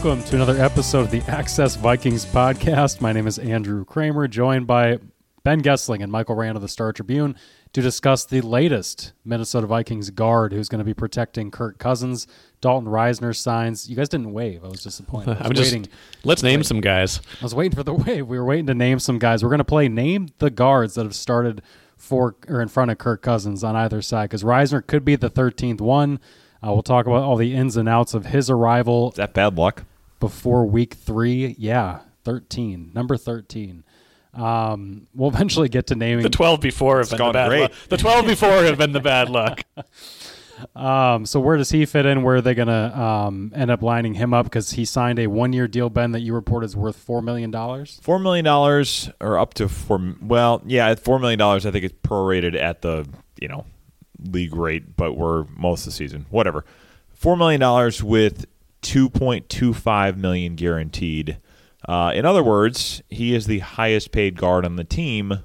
Welcome to another episode of the Access Vikings podcast. My name is Andrew Krammer, joined by Ben Goessling and Michael Rand of the Star Tribune to discuss the latest Minnesota Vikings guard who's going to be protecting Kirk Cousins. Dalton Risner signs. You guys didn't wave. I was disappointed. I I'm was just waiting. let's name some guys. I was waiting for the wave. We were waiting to name some guys. We're going to play name the guards that have started for or in front of Kirk Cousins on either side because Risner could be the 13th one. Uh, we'll talk about all the ins and outs of his arrival Is that bad luck? before week three. Yeah, 13, number 13. Um, we'll eventually get to naming. The twelve before have been the gone bad great. luck. The twelve before have been the bad luck. Um, so where does he fit in? Where are they going to um, end up lining him up? Because he signed a one-year deal, Ben, that you report is worth four million dollars. Four million dollars, or up to four. Well, yeah, at four million dollars. I think it's prorated at the you know league rate, but we're most of the season. Whatever. Four million dollars with two point two five million guaranteed. Uh, in other words, he is the highest paid guard on the team.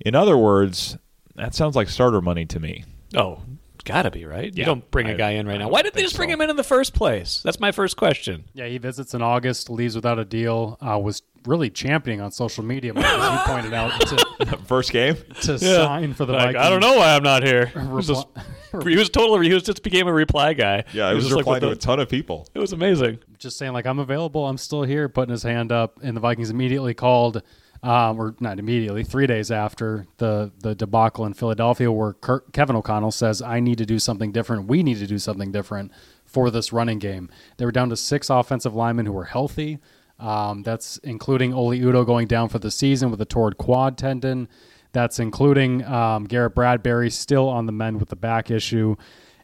In other words, that sounds like starter money to me. Oh, gotta be right. You don't bring a I- guy in right I now. Why did they just bring so. him in in the first place? That's my first question. Yeah, he visits in August, leaves without a deal. Uh, was really championing on social media, as you pointed out, to, First game. to sign for the Like, Vikings. I don't know why I'm not here. He was, just, he was totally. He was just became a reply guy. Yeah, he it was just like, replying to what a ton of people. It was amazing. just saying like I'm available, I'm still here, putting his hand up, and the Vikings immediately called, um, or not immediately, three days after the the debacle in Philadelphia, where Kirk, Kevin O'Connell says, "I need to do something different. We need to do something different for this running game." They were down to six offensive linemen who were healthy. Um, that's including Oli Udoh going down for the season with a torn quad tendon. That's including um, Garrett Bradbury still on the mend with the back issue,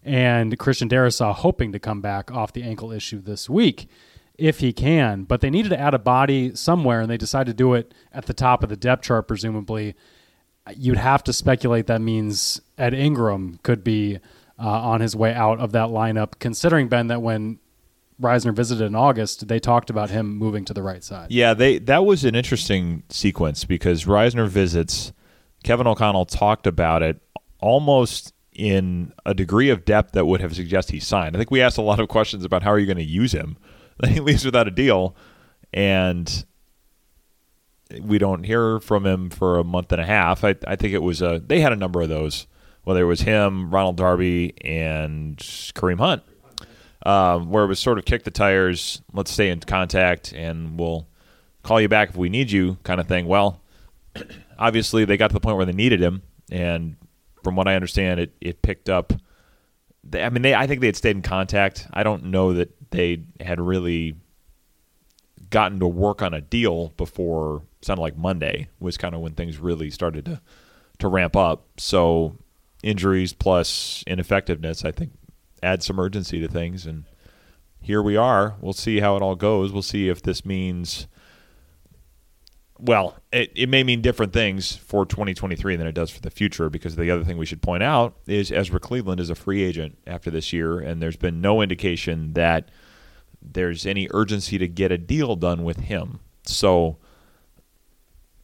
and Christian Darrisaw hoping to come back off the ankle issue this week if he can. But they needed to add a body somewhere, and they decided to do it at the top of the depth chart, presumably. You'd have to speculate that means Ed Ingram could be uh, on his way out of that lineup, considering, Ben, that when Risner visited in August, they talked about him moving to the right side. Yeah, they that was an interesting sequence because Risner visits. Kevin O'Connell talked about it almost in a degree of depth that would have suggested he signed. I think we asked a lot of questions about how are you going to use him. Then he leaves without a deal, and we don't hear from him for a month and a half. I, I think it was a they had a number of those, whether it was him, Ronald Darby, and Kareem Hunt um, where it was sort of kick the tires, let's stay in contact, and we'll call you back if we need you, kind of thing. Well, obviously they got to the point where they needed him, and from what I understand, it it picked up. They, I mean, they I think they had stayed in contact. I don't know that they had really gotten to work on a deal before sounded like Monday was kind of when things really started to to ramp up. So injuries plus ineffectiveness, I think, add some urgency to things. And here we are. We'll see how it all goes. We'll see if this means. Well, it, it may mean different things for 2023 than it does for the future because the other thing we should point out is Ezra Cleveland is a free agent after this year, and there's been no indication that there's any urgency to get a deal done with him. So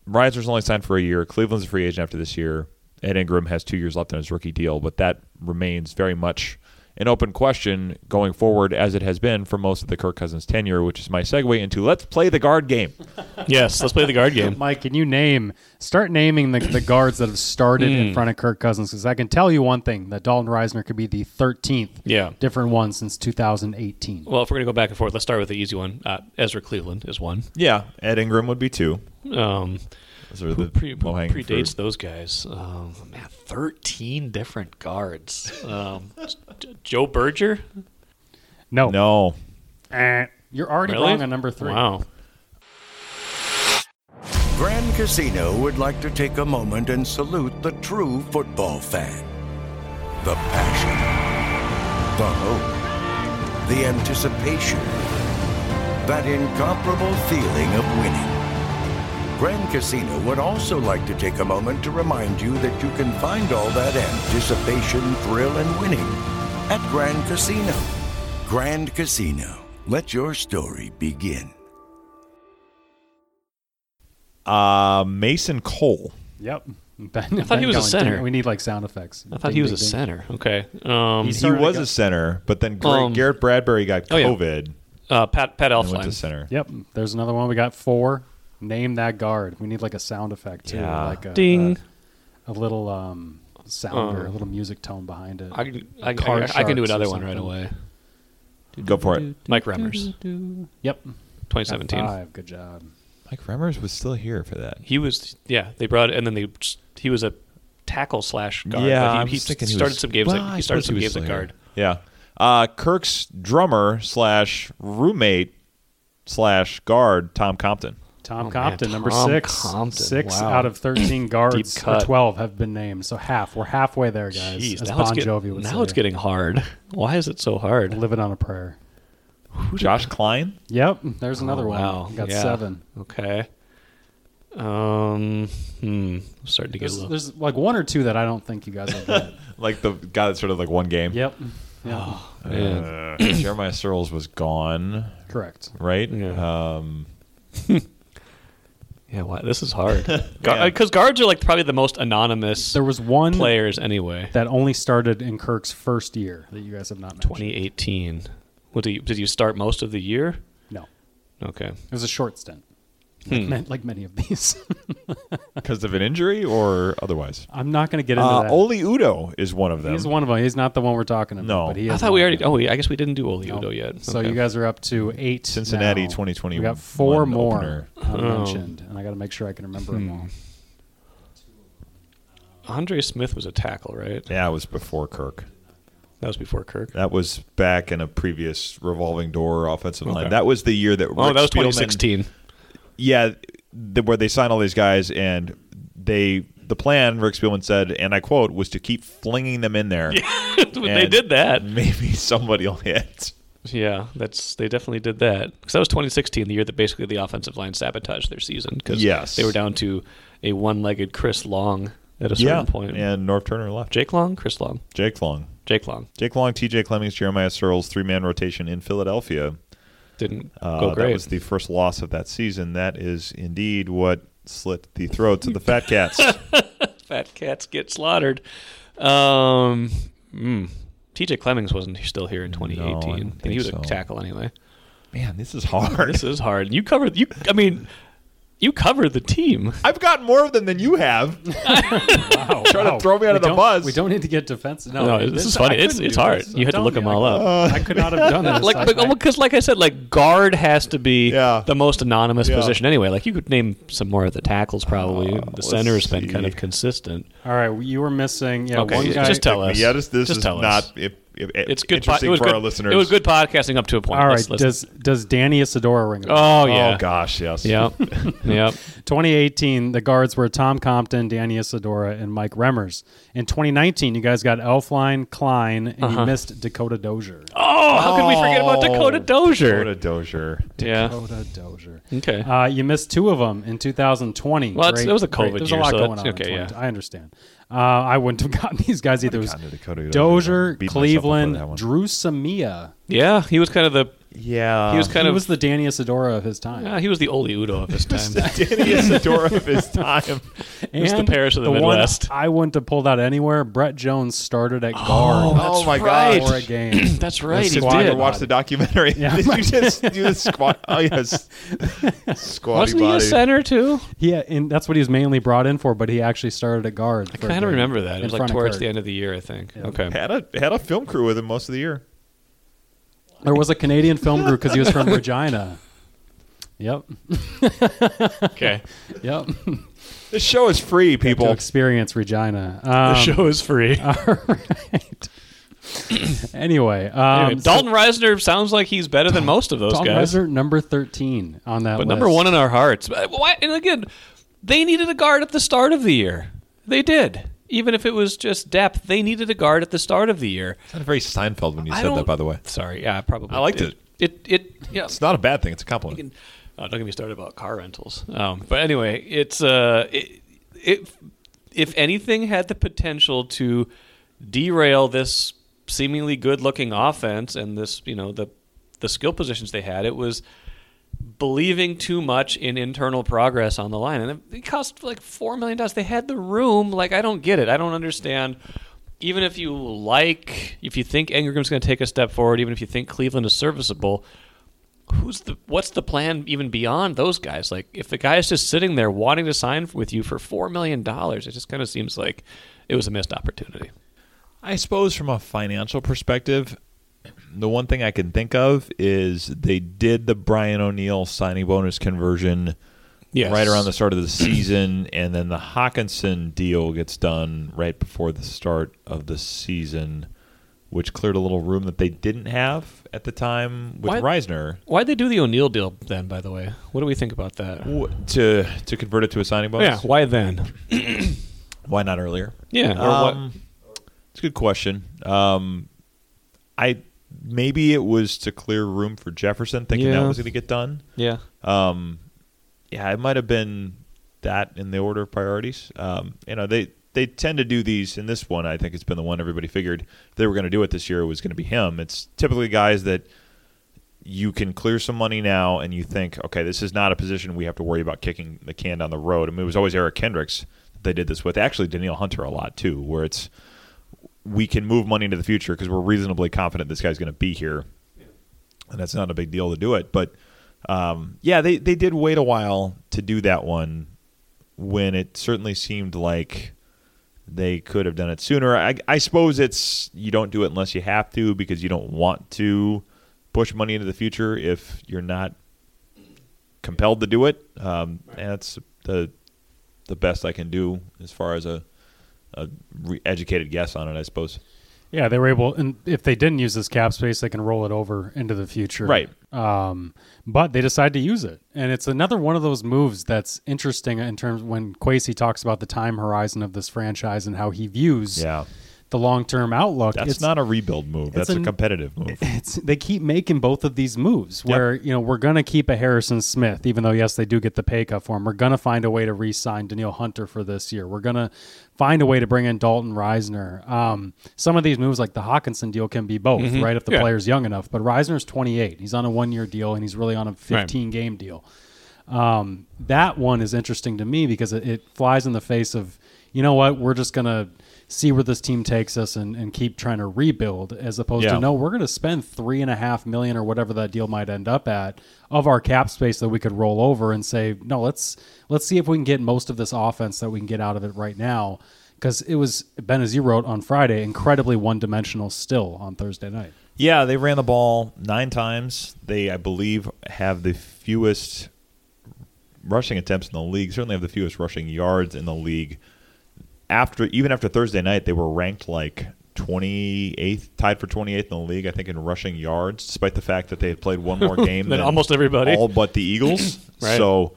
Risner's only signed for a year. Cleveland's a free agent after this year. Ed Ingram has two years left on his rookie deal, but that remains very much an open question going forward, as it has been for most of the Kirk Cousins tenure, which is my segue into let's play the guard game. Yes, let's play the guard game. Mike, can you name, start naming the, the guards that have started Hmm. in front of Kirk Cousins? Because I can tell you one thing that Dalton Risner could be the 13th Yeah. different one since 2018. Well, if we're gonna go back and forth, let's start with the easy one. Uh, Ezra Cleveland is one. Yeah, Ed Ingram would be two. Um, Those are the pre- predates fruit. those guys. Um, man, thirteen different guards. Um, Joe Berger. No. No, Eh, You're already Really? wrong on number three. Wow. Grand Casino would like to take a moment and salute the true football fan. The passion, the hope, the anticipation, that incomparable feeling of winning. Grand Casino would also like to take a moment to remind you that you can find all that anticipation, thrill, and winning at Grand Casino. Grand Casino. Let your story begin. uh, Mason Cole. Yep. Ben, I thought he was a center. We need like sound effects. I thought Ding, he was ding, a ding. center. Okay. Um, He's- He was a center, but then Gar- Um, Garrett Bradbury got oh, yeah. COVID. Uh, Pat Pat and went to center. Yep. There's another one. We got four. Name that guard. We need like a sound effect too, Yeah. like a, Ding. a, a little um, sound or Oh. a little music tone behind it. I can I, Card I, I can do sharks or another one right something. away. Go for it. Mike Remmers, Yep. 2017. Five. Good job. Mike Remmers was still here for that. He was yeah. They brought and then they just- he was a tackle slash guard. Yeah, but he, I'm he just thinking he started was- some games. Well, like, I he started suppose some he was games at still here. guard. Yeah. Uh, Kirk's drummer slash roommate slash guard Tom Compton. Tom Oh, Compton, man, number Tom six. Compton, Six wow. out of 13 guards or 12 have been named. So half. We're halfway there, guys. Jeez, as now, Bon it's, get- Jovi would now say. it's getting hard. Why is it so hard? Living on a prayer. Josh Kline. Yep. There's another Oh, one. wow. We got Yeah. seven. Okay. Um. Hmm. Starting to get a There's, little. there's like one or two that I don't think you guys will get. Like the guy that sort of like one game. yep. Yeah. Man. Uh, Jeremiah Sirles was gone, Correct. right? Yeah. Um, Yeah. Why? This is hard. Yeah. Uh, because guards are like probably the most anonymous There was one players anyway. that only started in Kirk's first year that you guys have not mentioned. 2018. What did you did you start most of the year? No. Okay. It was a short stint. Like, Hmm. ma- like many of these. because of an injury or otherwise. I'm not going to get into Uh, that. Oli Udoh is one of them. He's one of them. He's not the one we're talking about. No. but he I thought we already. Oh, we- I guess we didn't do Oli No. Udoh yet. So Okay. you guys are up to eight. Cincinnati now. 2021 We got four more opener. uh, mentioned, and I got to make sure I can remember them all. Andre Smith was a tackle, right? Yeah, it was before Kirk. That was before Kirk. That was back in a previous revolving door offensive line. That was the year that Oh, Rick that was Spielman- 2016. Yeah, the, where they sign all these guys, and they the plan Rick Spielman said, and I quote, was to keep flinging them in there. Yeah, they did that. Maybe somebody will hit. Yeah, that's they definitely did that because that was 2016, the year that basically the offensive line sabotaged their season because Yes. they were down to a one-legged Chris Long at a certain Yeah, point. and Norv Turner left. Jake Long, Chris Long, Jake Long. Jake Long Jake Long, T.J. Clemmings, Jeremiah Sirles, three man rotation in Philadelphia. Didn't Uh, go That was the first loss of that season. That is indeed what slit the throats of the Fat Cats. Fat cats get slaughtered. Um, mm, T.J. Clemmings wasn't still here in 2018, didn't and he was so. a tackle anyway. Man, this is hard. This is hard. You covered you. I mean, you cover the team. I've got more of them than you have. Wow, Trying to throw me under We the don't- bus. We don't need to get defensive. No, No, it- this is funny. It's- it's hard. this. You had to look telling them all up. I could not have done this. like, I- because, like I said, like guard has to be Yeah. the most anonymous Yeah. position anyway. Like you could name some more of the tackles probably. Uh, the let's center has been kind see. of consistent. all right, you were missing. Yeah, Okay, one guy. just tell us. Yeah, this, this Just is tell us. not if, if, It's good. po- it was for good, our listeners. It was good podcasting up to a point. All right, Let's- let's- does does Danny Isidora ring? a bell? oh yeah. Oh gosh, yes. Yep. yep. 2018, the guards were Tom Compton, Danny Isidora, and Mike Remmers. In 2019, you guys got Elflein, Kline, and Uh-huh. you missed Dakota Dozier. Oh, how could we forget about Dakota Dozier? Dakota Dozier. Yeah. Dakota Dozier. Okay. Uh, you missed two of them in 2020. Well, Great- it was a great. COVID There's year, a lot so going that's on. in okay, yeah. I understand. Uh, I wouldn't have gotten these guys either. It was Dakota Dozier. Dozier, Beat myself up for Cleveland. Dru Samia. yeah, he was kind of the Yeah, he was kind he of was the Danny Isidora of his time. yeah, he was the Oli Udoh of his time. Danny Isidora of his time. He was the Paris of the one Midwest. I wouldn't have pulled out anywhere. Brett Jones started at oh, guard Oh my right. for a gosh. game. That's right. This He is Squad, did. watch the documentary. Yeah. Did you just do the squat? Oh yes, squatty Wasn't he a center too? Yeah, and that's what he was mainly brought in for. But he actually started at guard. I kind of remember that. It was like towards the end of the year, I think. Yeah. Okay. Had a had a film crew with him most of the year. There was a Canadian film group because he was from Regina. Yep, Okay. yep. This show is free, to people. experience Regina. the Um, show is free. All right. anyway, um, Anyway, Dalton Risner sounds like he's better than most of those Dalton guys. Risner, number thirteen on that. but list. number one in our hearts. Why? And again, they needed a guard at the start of the year. They did. Even if it was just depth, they needed a guard at the start of the year. Sounded very Seinfeld when you I said that. By the way, Sorry, yeah, probably. I liked it. It, it, yeah. it's not a bad thing. It's a compliment. can- oh, don't get me started about car rentals. Um, but anyway, it's uh, it, it, if anything had the potential to derail this seemingly good-looking offense and this, you know, the the skill positions they had, it was believing too much in internal progress on the line, and it cost like four million dollars. They had the room. Like, I don't get it. I don't understand. Even if you like, if you think Ingram's going to take a step forward, even if you think Cleveland is serviceable, who's the what's the plan even beyond those guys? Like if the guy is just sitting there wanting to sign with you for four million dollars, it just kind of seems like it was a missed opportunity. I suppose from a financial perspective, the one thing I can think of is they did the Brian O'Neill signing bonus conversion Yes. right around the start of the season, and then the Hockenson deal gets done right before the start of the season, which cleared a little room that they didn't have at the time with Why- Risner Why'd they do the O'Neill deal then? By the way, what do we think about that? W- to to convert it to a signing bonus? Yeah, why then? Why not earlier? Yeah, or what? Um, It's a good question. Um, I maybe it was to clear room for Jefferson, thinking Yeah. that was going to get done. Yeah, Um, yeah, it might have been that in the order of priorities. Um, you know, they they tend to do these. In this one, I think it's been the one everybody figured if they were going to do it this year. It was going to be him. It's typically guys that you can clear some money now, and you think, okay, this is not a position we have to worry about kicking the can down the road. I mean, it was always Eric Kendricks that they did this with. Actually, Danielle Hunter a lot too, where it's we can move money into the future because we're reasonably confident this guy's going to be here, and that's not a big deal to do it. But um, yeah, they they did wait a while to do that one when it certainly seemed like they could have done it sooner. I, I suppose it's you don't do it unless you have to because you don't want to push money into the future if you're not compelled to do it. Um, and that's the the best I can do as far as a, a re- educated guess on it, I suppose. Yeah, they were able, and if they didn't use this cap space, they can roll it over into the future. Right. Um, but they decide to use it, and it's another one of those moves that's interesting in terms when Kwesi talks about the time horizon of this franchise and how he views Yeah, the long term outlook. that's It's- not a rebuild move. That's a, competitive move. it's they keep making both of these moves where you know we're gonna keep a Harrison Smith, even though yes they do get the pay cut for him. We're gonna find a way to re-sign Danielle Hunter for this year. We're gonna find a way to bring in Dalton Risner. Um, some of these moves, like the Hockenson deal, can be both, right? If the Yeah. player's young enough. But Risner's 28. He's on a one-year deal, and he's really on a 15 game deal. Um, that one is interesting to me because it, it flies in the face of, you know what, we're just going to see where this team takes us and, and keep trying to rebuild as opposed Yeah. to, no, we're going to spend three and a half million or whatever that deal might end up at of our cap space that we could roll over and say, no, let's, let's see if we can get most of this offense that we can get out of it right now. Because it was, Ben, as you wrote on Friday, incredibly one dimensional still on Thursday night. Yeah, they ran the ball nine times. They, I believe, have the fewest rushing attempts in the league. Certainly have the fewest rushing yards in the league. After even after Thursday night, they were ranked like 28th, tied for 28th in the league. I think in rushing yards, despite the fact that they had played one more game Than than almost everybody. all but the Eagles. Right. So.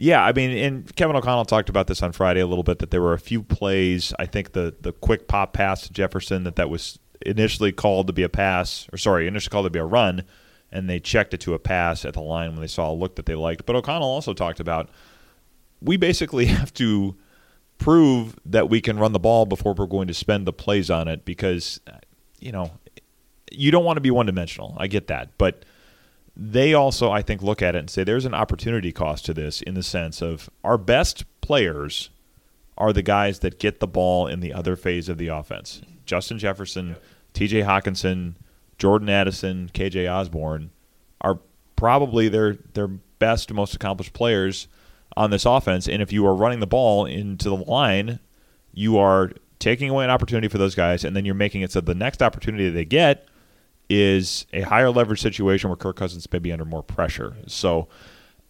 Yeah, I mean, and Kevin O'Connell talked about this on Friday a little bit that there were a few plays. I think the the quick pop pass to Jefferson that that was initially called to be a pass, or sorry, initially called to be a run, and they checked it to a pass at the line when they saw a look that they liked. But O'Connell also talked about we basically have to prove that we can run the ball before we're going to spend the plays on it because uh, you know you don't want to be one dimensional. I get that, but they also I think look at it and say there's an opportunity cost to this in the sense of our best players are the guys that get the ball in the other phase of the offense. Justin Jefferson, TJ Hockenson, Jordan Addison, KJ Osborn are probably their their best, most accomplished players on this offense. And if you are running the ball into the line, you are taking away an opportunity for those guys, and then you're making it so the next opportunity they get is a higher leverage situation where Kirk Cousins may be under more pressure. So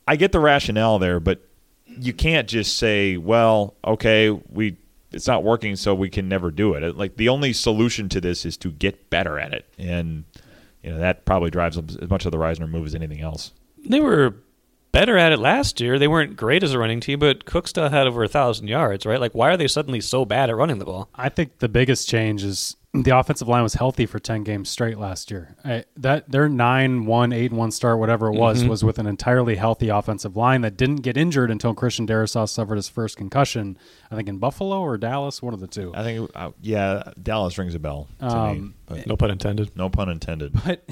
I get the rationale there, but you can't just say, well, okay, we it's not working, so we can never do it. Like the only solution to this is to get better at it, and you know that probably drives as much of the Risner move as anything else. They were better at it last year. They weren't great as a running team, but Cook still had over a thousand yards, right? Like, why are they suddenly so bad at running the ball? I think the biggest change is the offensive line was healthy for 10 games straight last year. I, that their 9 1 8 1 start whatever it was was with an entirely healthy offensive line that didn't get injured until Christian Darrisaw suffered his first concussion, I think in Buffalo or Dallas, one of the two. I think, uh, yeah, Dallas rings a bell to me, Um, but No pun intended. no pun intended. But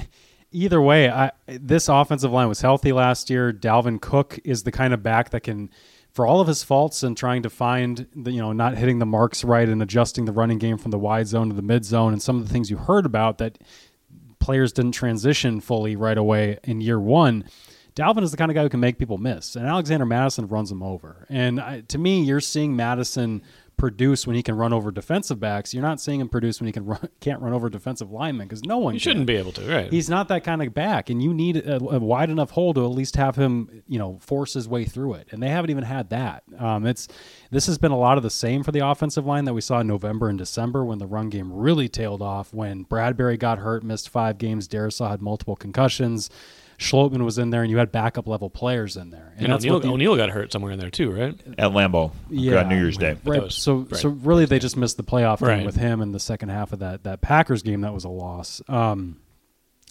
either way, I this offensive line was healthy last year. Dalvin Cook is the kind of back that can for all of his faults and trying to find the you know not hitting the marks right and adjusting the running game from the wide zone to the mid zone and some of the things you heard about that players didn't transition fully right away in year one. Dalvin is the kind of guy who can make people miss, and Alexander Mattison runs them over. And I, to me, you're seeing Mattison produce when he can run over defensive backs. You're not seeing him produce when he can run, can't run over defensive linemen because no one can. shouldn't be able to, right? He's not that kind of back, and you need a, a wide enough hole to at least have him, you know, force his way through it. And they haven't even had that. Um, it's this has been a lot of the same for the offensive line that we saw in November and December when the run game really tailed off. When Bradbury got hurt, missed five games. Darrisaw had multiple concussions. Schlottmann was in there, and you had backup level players in there. and that's O'Neill, the- O'Neill got hurt somewhere in there too, right? at Lambeau on New Year's Day. Right. Was- so right. so really they just missed the playoff game Right. with him in the second half of that that Packers game that was a loss. Um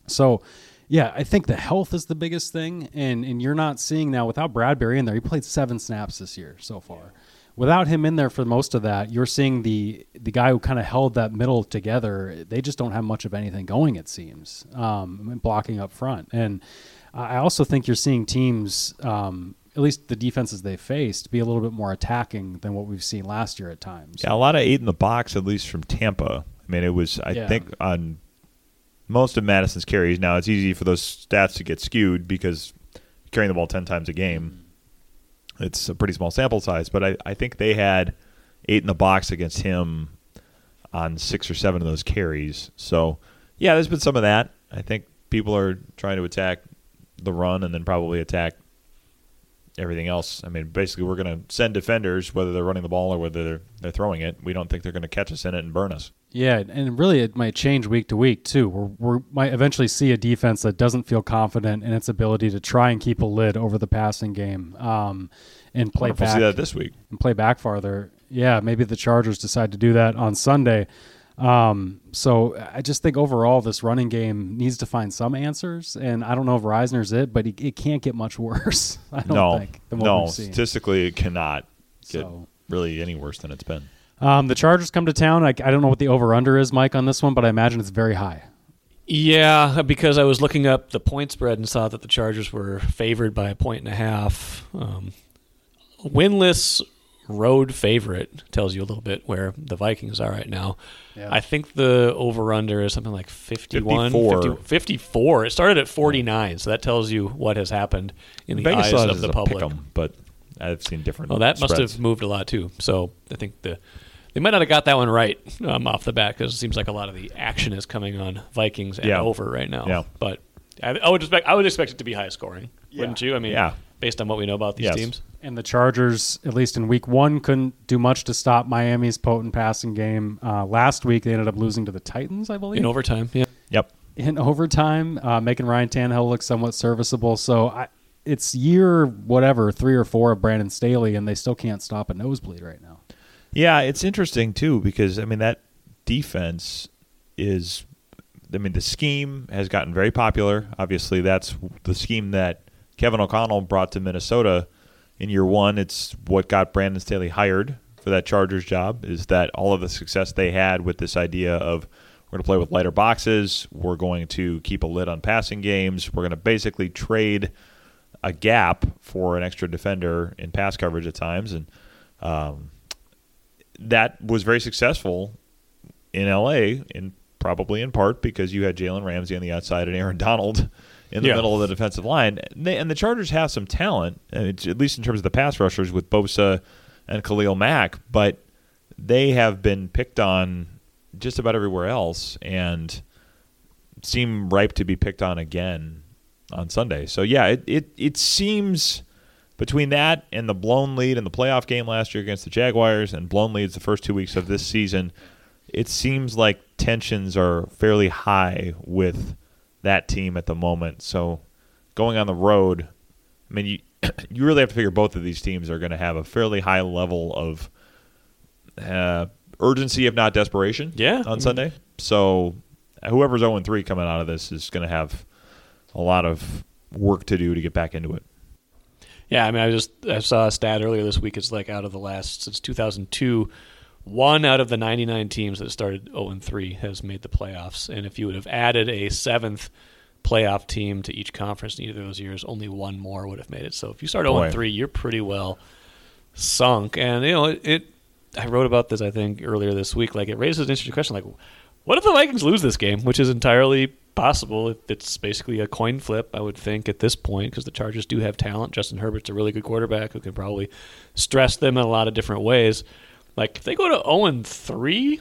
so yeah, I think the health is the biggest thing and and you're not seeing now without Bradbury in there. He played 7 snaps this year so far. Without him in there for most of that, you're seeing the the guy who kind of held that middle together. They just don't have much of anything going. It seems um, blocking up front, and I also think you're seeing teams, um, at least the defenses they faced, be a little bit more attacking than what we've seen last year at times. Yeah, a lot of eight in the box, at least from Tampa. I mean, it was, I Yeah. think, on most of Mattison's carries. Now, it's easy for those stats to get skewed because carrying the ball 10 times a game, it's a pretty small sample size. But I, I think they had eight in the box against him on six or seven of those carries. So, yeah, there's been some of that. I think people are trying to attack the run and then probably attack everything else. I mean, basically, we're going to send defenders, whether they're running the ball or whether they're, they're throwing it. We don't think they're going to catch us in it and burn us. Yeah, and really it might change week to week too. We're, we might eventually see a defense that doesn't feel confident in its ability to try and keep a lid over the passing game um, and play back see that this week. and play back farther. Yeah, maybe the Chargers decide to do that on Sunday. Um, so I just think overall this running game needs to find some answers, and I don't know if Risner's it, but it, it can't get much worse. I don't no, think than no. Statistically, it cannot get So- really any worse than it's been. Um, the Chargers come to town. I, I don't know what the over under is, Mike, on this one, but I imagine it's very high. Yeah, because I was looking up the point spread and saw that the Chargers were favored by a point and a half. Um, winless road favorite tells you a little bit where the Vikings are right now. Yeah. I think the over under is something like 51, 54. 50 54. It started at 49, so that tells you what has happened in the Vegas eyes of the public. pick'em, but I've seen different. Well, that must have moved a lot too. So I think the they might not have got that one right um, off the bat because it seems like a lot of the action is coming on Vikings and Yeah. over right now. Yeah. But I, I would expect I would expect it to be high scoring, wouldn't you? I mean, Yeah. based on what we know about these Yes. teams. And the Chargers, at least in week one, couldn't do much to stop Miami's potent passing game. Uh, last week, they ended up losing to the Titans, I believe. In overtime, yeah. Yep. in overtime, uh, making Ryan Tannehill look somewhat serviceable. So I, it's year whatever three or four of Brandon Staley, and they still can't stop a nosebleed right now. Yeah, it's interesting too because I mean that defense is I mean the scheme has gotten very popular. Obviously, that's the scheme that Kevin O'Connell brought to Minnesota in year 1. It's what got Brandon Staley hired for that Chargers job is that all of the success they had with this idea of we're going to play with lighter boxes, we're going to keep a lid on passing games, we're going to basically trade a gap for an extra defender in pass coverage at times and um, that was very successful in LA, in probably in part because you had Jalen Ramsey on the outside and Aaron Donald in the Yeah. middle of the defensive line. And, they, and the Chargers have some talent, uh, at least in terms of the pass rushers with Bosa and Khalil Mack, but they have been picked on just about everywhere else and seem ripe to be picked on again on Sunday. So yeah, it, it, it seems between that and the blown lead in the playoff game last year against the Jaguars and blown leads the first two weeks of this season, it seems like tensions are fairly high with that team at the moment. So going on the road, I mean, you you really have to figure both of these teams are going to have a fairly high level of uh, urgency, if not desperation, Yeah. on Sunday. So whoever's 0 3 coming out of this is going to have a lot of work to do to get back into it. Yeah, I mean, I just I saw a stat earlier this week. It's like out of the last since 2002, one out of the 99 teams that started 0 and 3 has made the playoffs. And if you would have added a seventh playoff team to each conference in either of those years, only one more would have made it. So if you start 0 and 3, you're pretty well sunk. And you know, it, it I wrote about this I think earlier this week. Like it raises an interesting question. Like, What if the Vikings lose this game, which is entirely possible? It's basically a coin flip, I would think at this point, because the Chargers do have talent. Justin Herbert's a really good quarterback who can probably stress them in a lot of different ways. Like if they go to zero and three,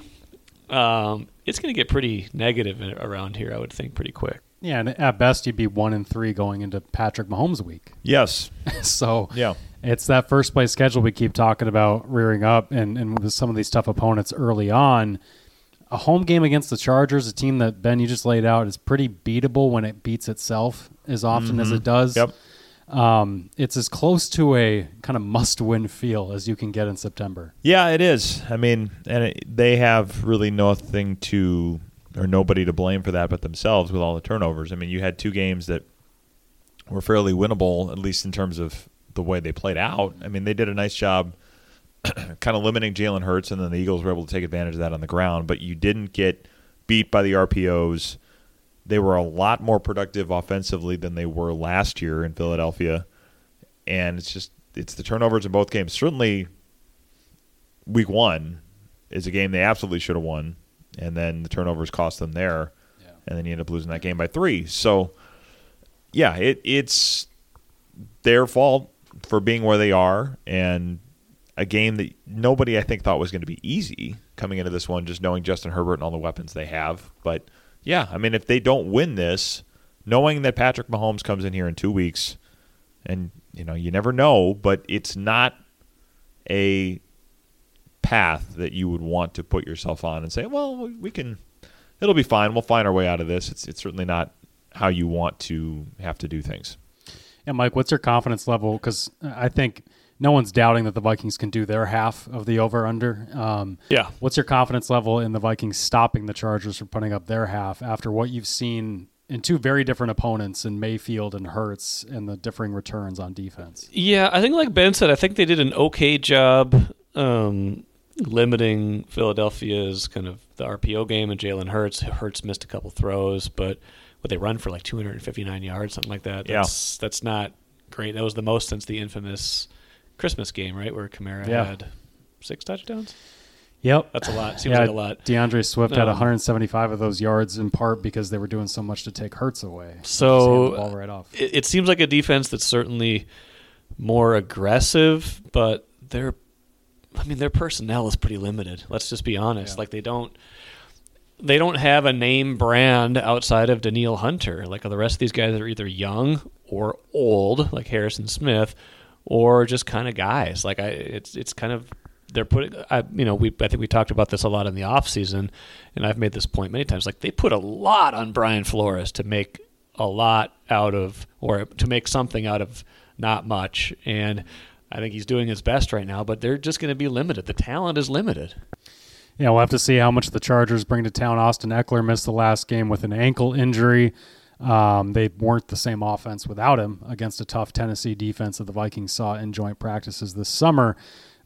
um, it's going to get pretty negative around here. I would think pretty quick. Yeah, and at best you'd be one and three going into Patrick Mahomes week. Yes. so Yeah. it's that first place schedule we keep talking about rearing up, and and with some of these tough opponents early on. A home game against the Chargers, a team that Ben you just laid out, is pretty beatable when it beats itself as often as it does. Yep. Um, it's as close to a kind of must-win feel as you can get in September. Yeah, it is. I mean, and it, they have really nothing to or nobody to blame for that but themselves with all the turnovers. I mean, you had two games that were fairly winnable, at least in terms of the way they played out. I mean, they did a nice job kind of limiting Jalen Hurts, and then the Eagles were able to take advantage of that on the ground. But you didn't get beat by the RPOs. They were a lot more productive offensively than they were last year in Philadelphia, and it's just it's the turnovers in both games. Certainly, week one is a game they absolutely should have won, and then the turnovers cost them there, and then you end up losing that game by three. So, yeah, it it's their fault for being where they are, and a game that nobody I think thought was going to be easy coming into this one, just knowing Justin Herbert and all the weapons they have. But yeah, I mean, if they don't win this, knowing that Patrick Mahomes comes in here in two weeks, and you know you never know, but it's not a path that you would want to put yourself on and say, well, we- can, it'll be fine. We'll find our way out of this. It's it's certainly not how you want to have to do things. Yeah, Mike, what's your confidence level? Because I think no one's doubting that the Vikings can do their half of the over/under. Um, Yeah. What's your confidence level in the Vikings stopping the Chargers from putting up their half after what you've seen in two very different opponents in Mayfield and Hurts and the differing returns on defense? Yeah, I think like Ben said, I think they did an okay job um, limiting Philadelphia's kind of the RPO game and Jalen Hurts. Hurts missed a couple throws, but what they run for like 259 yards, something like that. Yeah. That's, that's not great. That was the most since the infamous Christmas game, right, where Kamara Yeah. had six touchdowns. Yep. That's a lot. Seems yeah, like a lot. D'Andre Swift had Um, 175 of those yards in part because they were doing so much to take Hurts away. So, ball right off. It, it seems like a defense that's certainly more aggressive, but their, I mean, their personnel is pretty limited. Let's just be honest. Yeah. Like they don't, they don't have a name brand outside of Danielle Hunter. Like the rest of these guys are either young or old, like Harrison Smith, or just kind of guys. Like I, it's it's kind of they're putting. I you know we I think we talked about this a lot in the off season, and I've made this point many times. Like they put a lot on Brian Flores to make a lot out of, or to make something out of not much, and. I think he's doing his best right now, but they're just going to be limited. The talent is limited. Yeah, we'll have to see how much the Chargers bring to town. Austin Ekeler missed the last game with an ankle injury. Um, they weren't the same offense without him against a tough Tennessee defense that the Vikings saw in joint practices this summer.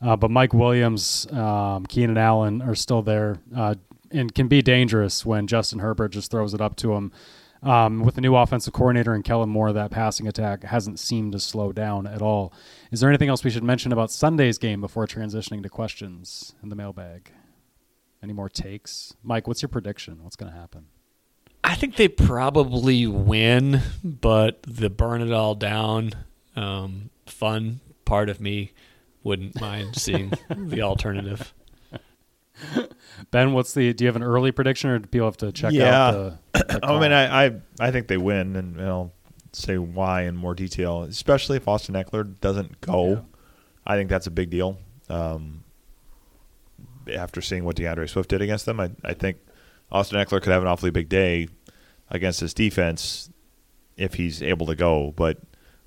Uh, but Mike Williams, um, Keenan Allen are still there uh, and can be dangerous when Justin Herbert just throws it up to him. Um, with the new offensive coordinator and Kellen Moore, that passing attack hasn't seemed to slow down at all. Is there anything else we should mention about Sunday's game before transitioning to questions in the mailbag? Any more takes? Mike, what's your prediction? What's going to happen? I think they probably win, but the burn it all down, um, fun part of me wouldn't mind seeing the alternative. Ben, what's the? Do you have an early prediction, or do people have to check Yeah. out the? the I mean, I, I I think they win, and I'll say why in more detail. Especially if Austin Ekeler doesn't go, Yeah. I think that's a big deal. Um, after seeing what D'Andre Swift did against them, I, I think Austin Ekeler could have an awfully big day against this defense if he's able to go. But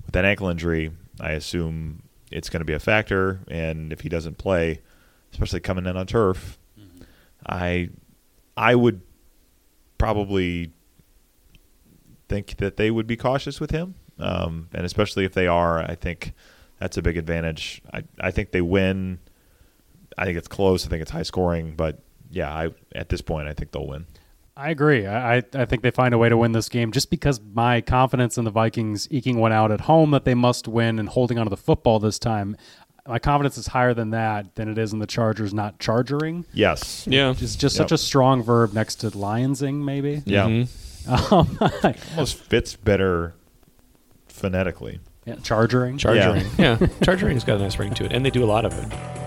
with that ankle injury, I assume it's going to be a factor, and if he doesn't play, especially coming in on turf, I I would probably think that they would be cautious with him, um, and especially if they are, I think that's a big advantage. I I think they win. I think it's close. I think it's high scoring, but yeah, I at this point I think they'll win. I agree. I, I I think they find a way to win this game just because my confidence in the Vikings eking one out at home that they must win and holding onto the football this time. my confidence is higher than that than it is in the Chargers not chargering. Yes. Yeah. It's just Yep. such a strong verb next to lionsing, maybe. Yeah. Mm-hmm. Um, Almost fits better phonetically. yeah, chargering. Chargering. Yeah. Chargering's got a nice ring to it, and they do a lot of it.